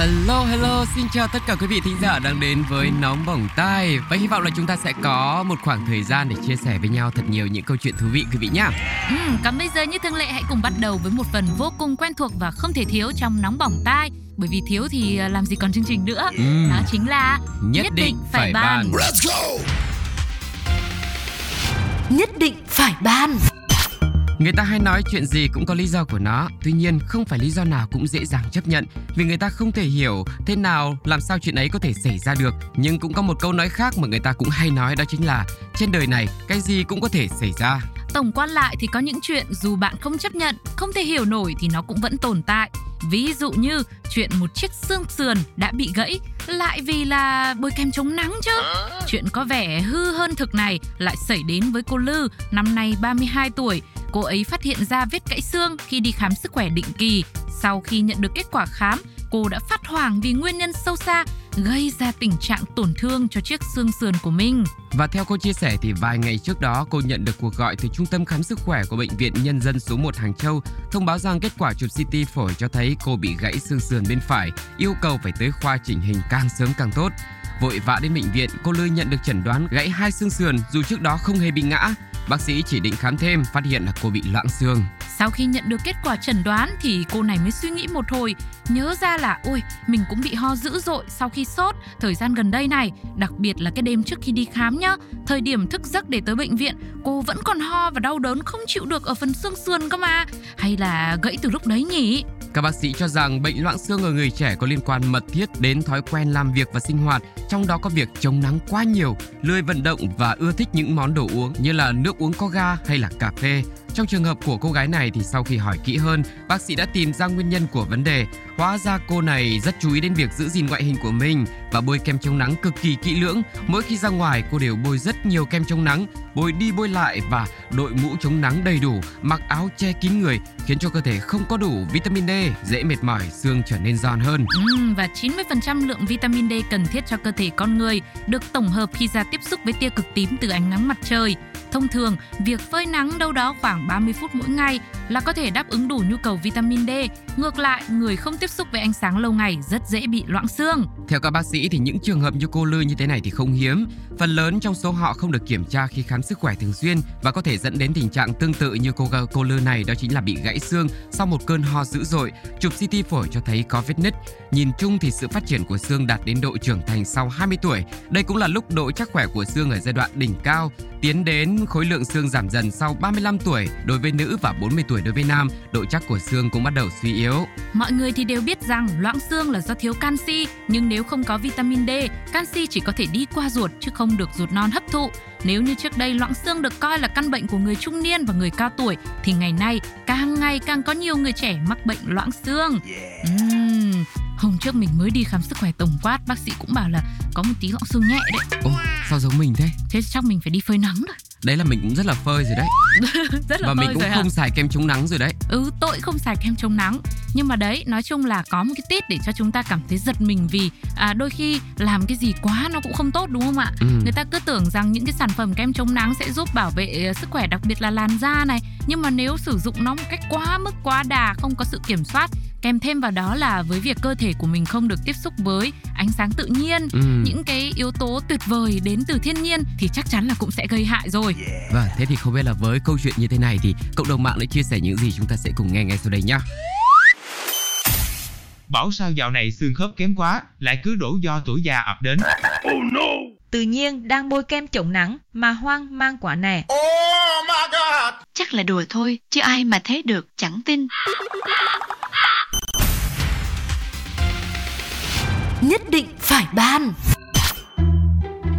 Hello hello, xin chào tất cả quý vị thính giả đang đến với Nóng Bỏng Tai. Và hy vọng là chúng ta sẽ có một khoảng thời gian để chia sẻ với nhau thật nhiều những câu chuyện thú vị quý vị nhé ừ, Còn bây giờ như thường lệ hãy cùng bắt đầu với một phần vô cùng quen thuộc và không thể thiếu trong Nóng Bỏng Tai. Bởi vì thiếu thì à, làm gì còn chương trình nữa. Ừ. Đó chính là Nhất định phải bàn. Nhất định phải ban Người ta hay nói chuyện gì cũng có lý do của nó Tuy nhiên không phải lý do nào cũng dễ dàng chấp nhận Vì người ta không thể hiểu thế nào làm sao chuyện ấy có thể xảy ra được Nhưng cũng có một câu nói khác mà người ta cũng hay nói đó chính là Trên đời này cái gì cũng có thể xảy ra Tổng quan lại thì có những chuyện dù bạn không chấp nhận, không thể hiểu nổi thì nó cũng vẫn tồn tại. Ví dụ như chuyện một chiếc xương sườn đã bị gãy lại vì là bôi kem chống nắng chứ. Chuyện có vẻ hư hơn thực này lại xảy đến với cô Lư, năm nay 32 tuổi. Cô ấy phát hiện ra vết gãy xương khi đi khám sức khỏe định kỳ. Sau khi nhận được kết quả khám, cô đã phát hoảng vì nguyên nhân sâu xa gây ra tình trạng tổn thương cho chiếc xương sườn của mình. Và theo cô chia sẻ thì vài ngày trước đó cô nhận được cuộc gọi từ Trung tâm Khám Sức Khỏe của Bệnh viện Nhân dân số 1 Hàng Châu thông báo rằng kết quả chụp CT phổi cho thấy cô bị gãy xương sườn bên phải, yêu cầu phải tới khoa chỉnh hình càng sớm càng tốt. Vội vã đến bệnh viện, cô Lư nhận được chẩn đoán gãy hai xương sườn dù trước đó không hề bị ngã. Bác sĩ chỉ định khám thêm, phát hiện là cô bị loãng xương. Sau khi nhận được kết quả chẩn đoán thì cô này mới suy nghĩ một hồi, nhớ ra là ôi, mình cũng bị ho dữ dội sau khi sốt thời gian gần đây này, đặc biệt là cái đêm trước khi đi khám nhá. Thời điểm thức giấc để tới bệnh viện, cô vẫn còn ho và đau đớn không chịu được ở phần xương sườn cơ mà. Hay là gãy từ lúc đấy nhỉ? Các bác sĩ cho rằng bệnh loãng xương ở người trẻ có liên quan mật thiết đến thói quen làm việc và sinh hoạt, trong đó có việc chống nắng quá nhiều, lười vận động và ưa thích những món đồ uống như là nước uống có ga hay là cà phê. Trong trường hợp của cô gái này thì sau khi hỏi kỹ hơn, bác sĩ đã tìm ra nguyên nhân của vấn đề. Hóa ra cô này rất chú ý đến việc giữ gìn ngoại hình của mình và bôi kem chống nắng cực kỳ kỹ lưỡng. Mỗi khi ra ngoài cô đều bôi rất nhiều kem chống nắng, bôi đi bôi lại và đội mũ chống nắng đầy đủ, mặc áo che kín người khiến cho cơ thể không có đủ vitamin D, dễ mệt mỏi, xương trở nên giòn hơn. Ừ, và 90% lượng vitamin D cần thiết cho cơ thể thể con người được tổng hợp khi ra tiếp xúc với tia cực tím từ ánh nắng mặt trời. Thông thường, việc phơi nắng đâu đó khoảng 30 phút mỗi ngày là có thể đáp ứng đủ nhu cầu vitamin D. Ngược lại, người không tiếp xúc với ánh sáng lâu ngày rất dễ bị loãng xương. Theo các bác sĩ thì những trường hợp như cô Lư như thế này thì không hiếm. Phần lớn trong số họ không được kiểm tra khi khám sức khỏe thường xuyên và có thể dẫn đến tình trạng tương tự như cô cô Lư này đó chính là bị gãy xương sau một cơn ho dữ dội. Chụp CT phổi cho thấy có vết nứt. Nhìn chung thì sự phát triển của xương đạt đến độ trưởng thành sau 20 tuổi. Đây cũng là lúc độ chắc khỏe của xương ở giai đoạn đỉnh cao, tiến đến khối lượng xương giảm dần sau 35 tuổi đối với nữ và 40 tuổi đối với nam, độ chắc của xương cũng bắt đầu suy yếu. Mọi người thì đều biết rằng loãng xương là do thiếu canxi, nhưng nếu không có vitamin D, canxi chỉ có thể đi qua ruột chứ không được ruột non hấp thụ. Nếu như trước đây loãng xương được coi là căn bệnh của người trung niên và người cao tuổi, thì ngày nay càng ngày càng có nhiều người trẻ mắc bệnh loãng xương. Uhm, hôm trước mình mới đi khám sức khỏe tổng quát, bác sĩ cũng bảo là có một tí loãng xương nhẹ đấy. Ồ, sao giống mình thế? Thế chắc mình phải đi phơi nắng rồi. Đấy là mình cũng rất là phơi rồi đấy. rất là và phơi mình cũng rồi hả? không xài kem chống nắng rồi đấy. Ừ, tội không xài kem chống nắng Nhưng mà đấy, nói chung là có một cái tip để cho chúng ta cảm thấy giật mình Vì à, đôi khi làm cái gì quá nó cũng không tốt đúng không ạ? Ừ. Người ta cứ tưởng rằng những cái sản phẩm kem chống nắng sẽ giúp bảo vệ ờ, sức khỏe đặc biệt là làn da này Nhưng mà nếu sử dụng nó một cách quá mức quá đà, không có sự kiểm soát Kèm thêm vào đó là với việc cơ thể của mình không được tiếp xúc với ánh sáng tự nhiên Ừ. Những cái yếu tố tuyệt vời đến từ thiên nhiên thì chắc chắn là cũng sẽ gây hại rồi Vâng, thế thì không biết là với câu chuyện như thế này thì cộng đồng mạng đã chia sẻ những gì chúng ta sẽ cùng nghe ngay sau đây nhé. Bảo sao dạo này xương khớp kém quá, lại cứ đổ do tuổi già ập đến. Tự nhiên đang bôi kem chống nắng mà hoang mang quả nè. Chắc là đùa thôi, chứ ai mà thấy được, chẳng tin. Nhất định phải ban.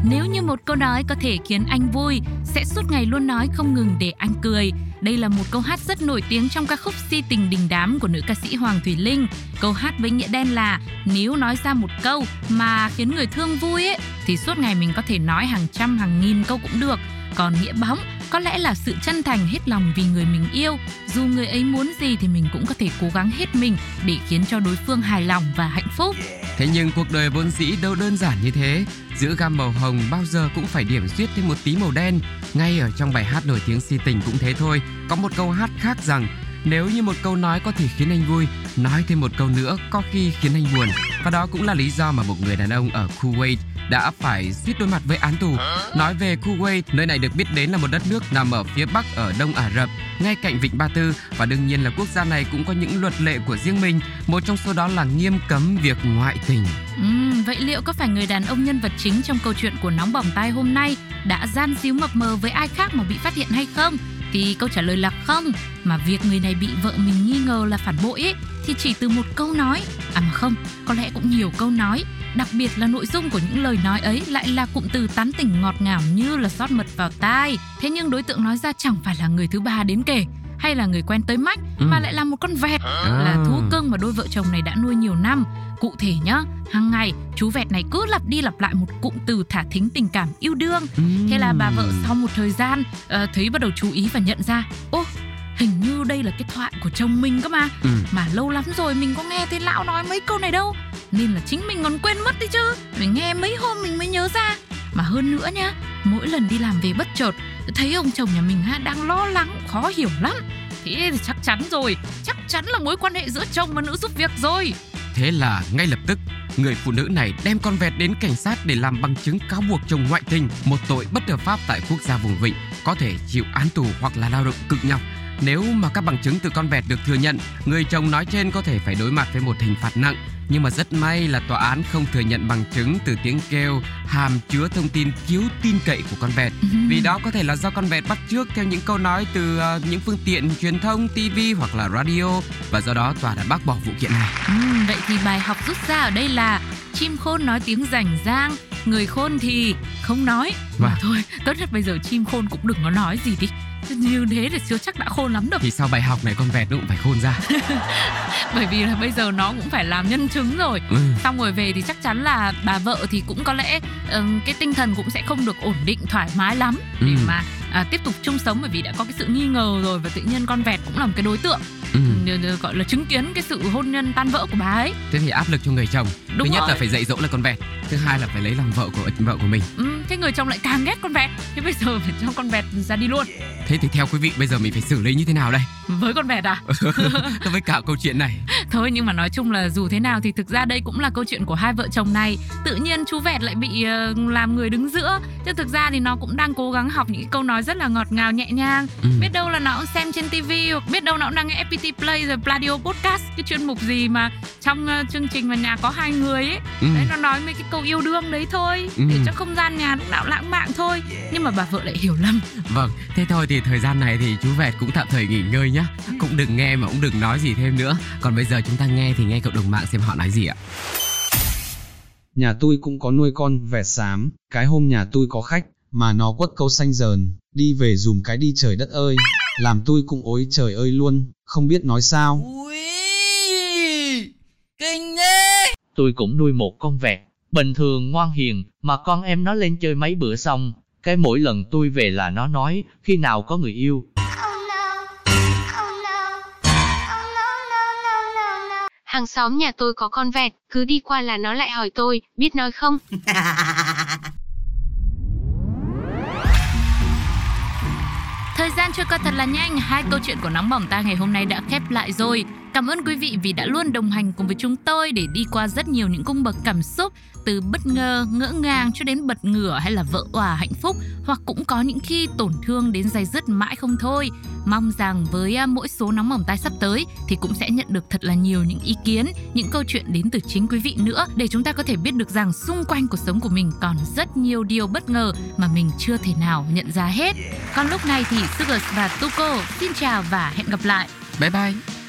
Nếu như một câu nói có thể khiến anh vui, sẽ suốt ngày luôn nói không ngừng để anh cười. Đây là một câu hát rất nổi tiếng trong ca khúc Si tình đình đám của nữ ca sĩ Hoàng Thùy Linh. Câu hát với nghĩa đen là nếu nói ra một câu mà khiến người thương vui ấy, thì suốt ngày mình có thể nói hàng trăm hàng nghìn câu cũng được. Còn nghĩa bóng có lẽ là sự chân thành hết lòng vì người mình yêu. Dù người ấy muốn gì thì mình cũng có thể cố gắng hết mình để khiến cho đối phương hài lòng và hạnh phúc. Thế nhưng cuộc đời vốn dĩ đâu đơn giản như thế. Giữa gam màu hồng bao giờ cũng phải điểm xuyết thêm một tí màu đen. Ngay ở trong bài hát nổi tiếng si tình cũng thế thôi. Có một câu hát khác rằng nếu như một câu nói có thể khiến anh vui, nói thêm một câu nữa có khi khiến anh buồn. Và đó cũng là lý do mà một người đàn ông ở Kuwait đã phải suýt đối mặt với án tù. Nói về Kuwait, nơi này được biết đến là một đất nước nằm ở phía bắc ở Đông Ả Rập, ngay cạnh Vịnh Ba Tư và đương nhiên là quốc gia này cũng có những luật lệ của riêng mình. Một trong số đó là nghiêm cấm việc ngoại tình. Ừ, vậy liệu có phải người đàn ông nhân vật chính trong câu chuyện của nóng bỏng tai hôm nay đã gian díu mập mờ với ai khác mà bị phát hiện hay không? Thì câu trả lời là không, mà việc người này bị vợ mình nghi ngờ là phản bội ấy thì chỉ từ một câu nói, à mà không, có lẽ cũng nhiều câu nói Đặc biệt là nội dung của những lời nói ấy lại là cụm từ tán tỉnh ngọt ngào như là xót mật vào tai. Thế nhưng đối tượng nói ra chẳng phải là người thứ ba đến kể hay là người quen tới mách ừ. mà lại là một con vẹt à. là thú cưng mà đôi vợ chồng này đã nuôi nhiều năm. Cụ thể nhá, hàng ngày chú vẹt này cứ lặp đi lặp lại một cụm từ thả thính tình cảm yêu đương. Ừ. Thế là bà vợ sau một thời gian uh, thấy bắt đầu chú ý và nhận ra, ô hình như đây là cái thoại của chồng mình cơ mà. Ừ. mà lâu lắm rồi mình có nghe thấy lão nói mấy câu này đâu. Nên là chính mình còn quên mất đi chứ. Mình nghe mấy hôm mình mới nhớ ra. Mà hơn nữa nhá mỗi lần đi làm về bất chợt thấy ông chồng nhà mình ha đang lo lắng khó hiểu lắm. Thế thì chắc chắn rồi. Chắc chắn là mối quan hệ giữa chồng và nữ giúp việc rồi. Thế là ngay lập tức người phụ nữ này đem con vẹt đến cảnh sát để làm bằng chứng cáo buộc chồng ngoại tình một tội bất hợp pháp tại quốc gia vùng vịnh có thể chịu án tù hoặc là lao động cực nhọc nếu mà các bằng chứng từ con vẹt được thừa nhận, người chồng nói trên có thể phải đối mặt với một hình phạt nặng. Nhưng mà rất may là tòa án không thừa nhận bằng chứng từ tiếng kêu hàm chứa thông tin thiếu tin cậy của con vẹt. Vì đó có thể là do con vẹt bắt trước theo những câu nói từ uh, những phương tiện truyền thông, TV hoặc là radio và do đó tòa đã bác bỏ vụ kiện này. Ừ, vậy thì bài học rút ra ở đây là chim khôn nói tiếng rảnh rang, người khôn thì không nói. Mà vâng. thôi, tốt nhất bây giờ chim khôn cũng đừng có nói gì đi như thế thì chưa chắc đã khôn lắm được thì sau bài học này con vẹt nó cũng phải khôn ra bởi vì là bây giờ nó cũng phải làm nhân chứng rồi ừ. xong rồi về thì chắc chắn là bà vợ thì cũng có lẽ uh, cái tinh thần cũng sẽ không được ổn định thoải mái lắm để ừ. mà à, tiếp tục chung sống bởi vì đã có cái sự nghi ngờ rồi và tự nhiên con vẹt cũng là một cái đối tượng ừ. Gọi là chứng kiến cái sự hôn nhân tan vỡ của bà ấy. Thế thì áp lực cho người chồng. Đúng thứ nhất rồi. là phải dạy dỗ là con vẹt thứ hai là phải lấy làm vợ của vợ của mình. Ừ, thế người chồng lại càng ghét con vẹt thế bây giờ phải cho con vẹt ra đi luôn. Thế thì theo quý vị bây giờ mình phải xử lý như thế nào đây? Với con vẹt à với cả câu chuyện này. Thôi nhưng mà nói chung là dù thế nào thì thực ra đây cũng là câu chuyện của hai vợ chồng này. Tự nhiên chú vẹt lại bị uh, làm người đứng giữa. Chứ thực ra thì nó cũng đang cố gắng học những câu nói rất là ngọt ngào nhẹ nhàng. Ừ. biết đâu là nó cũng xem trên tivi hoặc biết đâu nó cũng đang nghe fpt play rồi pladio podcast cái chuyên mục gì mà trong uh, chương trình mà nhà có hai người ấy. Ừ. đấy nó nói mấy cái câu yêu đương đấy thôi ừ. để cho không gian nhà lúc nào lãng mạn thôi. Nhưng mà bà vợ lại hiểu lầm. Vâng thế thôi thì thời gian này thì chú vẹt cũng tạm thời nghỉ ngơi nhá. Cũng đừng nghe mà cũng đừng nói gì thêm nữa. Còn bây giờ chúng ta nghe thì nghe cộng đồng mạng xem họ nói gì ạ. Nhà tôi cũng có nuôi con vẹt xám, cái hôm nhà tôi có khách, mà nó quất câu xanh dờn, đi về dùm cái đi trời đất ơi, làm tôi cũng ối trời ơi luôn, không biết nói sao. Ui, kinh thế! Tôi cũng nuôi một con vẹt, bình thường ngoan hiền, mà con em nó lên chơi mấy bữa xong, cái mỗi lần tôi về là nó nói, khi nào có người yêu, Hàng xóm nhà tôi có con vẹt, cứ đi qua là nó lại hỏi tôi, biết nói không? Thời gian trôi qua thật là nhanh, hai câu chuyện của nóng bỏng ta ngày hôm nay đã khép lại rồi. Cảm ơn quý vị vì đã luôn đồng hành cùng với chúng tôi để đi qua rất nhiều những cung bậc cảm xúc từ bất ngờ, ngỡ ngàng cho đến bật ngửa hay là vỡ òa hạnh phúc hoặc cũng có những khi tổn thương đến dày dứt mãi không thôi. Mong rằng với à, mỗi số nóng mỏng tay sắp tới thì cũng sẽ nhận được thật là nhiều những ý kiến, những câu chuyện đến từ chính quý vị nữa để chúng ta có thể biết được rằng xung quanh cuộc sống của mình còn rất nhiều điều bất ngờ mà mình chưa thể nào nhận ra hết. Còn lúc này thì Sugars và Tuko xin chào và hẹn gặp lại. Bye bye.